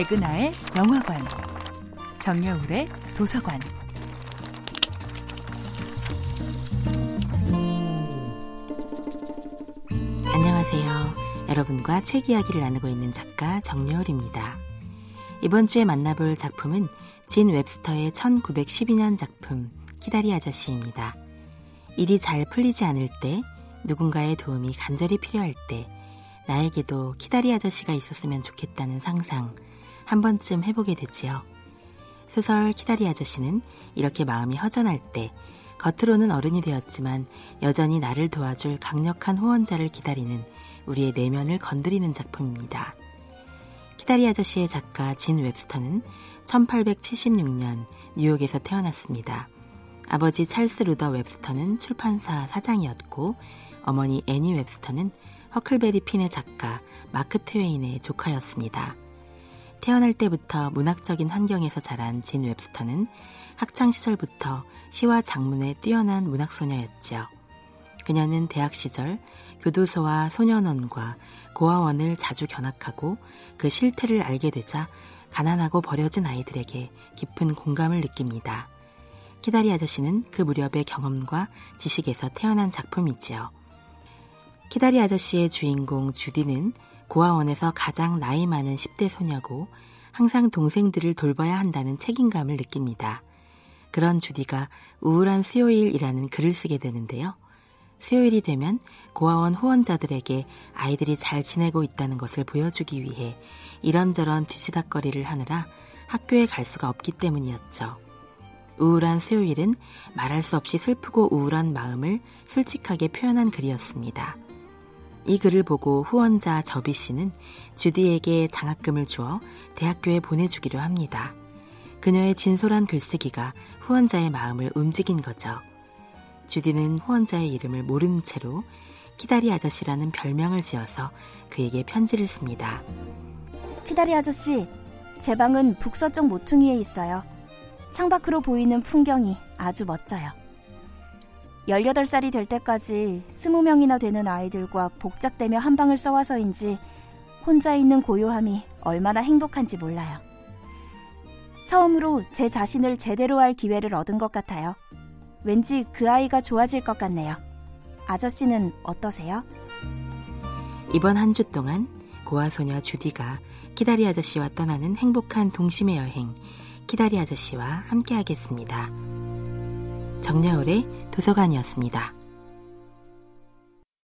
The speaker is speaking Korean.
백은하의 영화관, 정여울의 도서관. 안녕하세요. 여러분과 책 이야기를 나누고 있는 작가 정여울입니다. 이번 주에 만나볼 작품은 진 웹스터의 1912년 작품 키다리 아저씨입니다. 일이 잘 풀리지 않을 때, 누군가의 도움이 간절히 필요할 때, 나에게도 키다리 아저씨가 있었으면 좋겠다는 상상 한 번쯤 해보게 되지요. 소설 키다리 아저씨는 이렇게 마음이 허전할 때 겉으로는 어른이 되었지만 여전히 나를 도와줄 강력한 후원자를 기다리는 우리의 내면을 건드리는 작품입니다. 키다리 아저씨의 작가 진 웹스터는 1876년 뉴욕에서 태어났습니다. 아버지 찰스 루더 웹스터는 출판사 사장이었고 어머니 애니 웹스터는 허클베리 핀의 작가 마크 트웨인의 조카였습니다. 태어날 때부터 문학적인 환경에서 자란 진 웹스터는 학창 시절부터 시와 작문에 뛰어난 문학소녀였지요. 그녀는 대학 시절 교도소와 소년원과 고아원을 자주 견학하고 그 실태를 알게 되자 가난하고 버려진 아이들에게 깊은 공감을 느낍니다. 키다리 아저씨는 그 무렵의 경험과 지식에서 태어난 작품이지요. 키다리 아저씨의 주인공 주디는 고아원에서 가장 나이 많은 10대 소녀고 항상 동생들을 돌봐야 한다는 책임감을 느낍니다. 그런 주디가 우울한 수요일이라는 글을 쓰게 되는데요. 수요일이 되면 고아원 후원자들에게 아이들이 잘 지내고 있다는 것을 보여주기 위해 이런저런 뒤치다거리를 하느라 학교에 갈 수가 없기 때문이었죠. 우울한 수요일은 말할 수 없이 슬프고 우울한 마음을 솔직하게 표현한 글이었습니다. 이 글을 보고 후원자 저비 씨는 주디에게 장학금을 주어 대학교에 보내주기로 합니다. 그녀의 진솔한 글쓰기가 후원자의 마음을 움직인 거죠. 주디는 후원자의 이름을 모른 채로 키다리 아저씨라는 별명을 지어서 그에게 편지를 씁니다. 키다리 아저씨, 제 방은 북서쪽 모퉁이에 있어요. 창밖으로 보이는 풍경이 아주 멋져요. 18살이 될 때까지 20명이나 되는 아이들과 복작대며 한 방을 써와서인지 혼자 있는 고요함이 얼마나 행복한지 몰라요. 처음으로 제 자신을 제대로 할 기회를 얻은 것 같아요. 왠지 그 아이가 좋아질 것 같네요. 아저씨는 어떠세요? 이번 한 주 동안 고아소녀 주디가 키다리 아저씨와 떠나는 행복한 동심의 여행, 키다리 아저씨와 함께 하겠습니다. 정여울의 도서관이었습니다.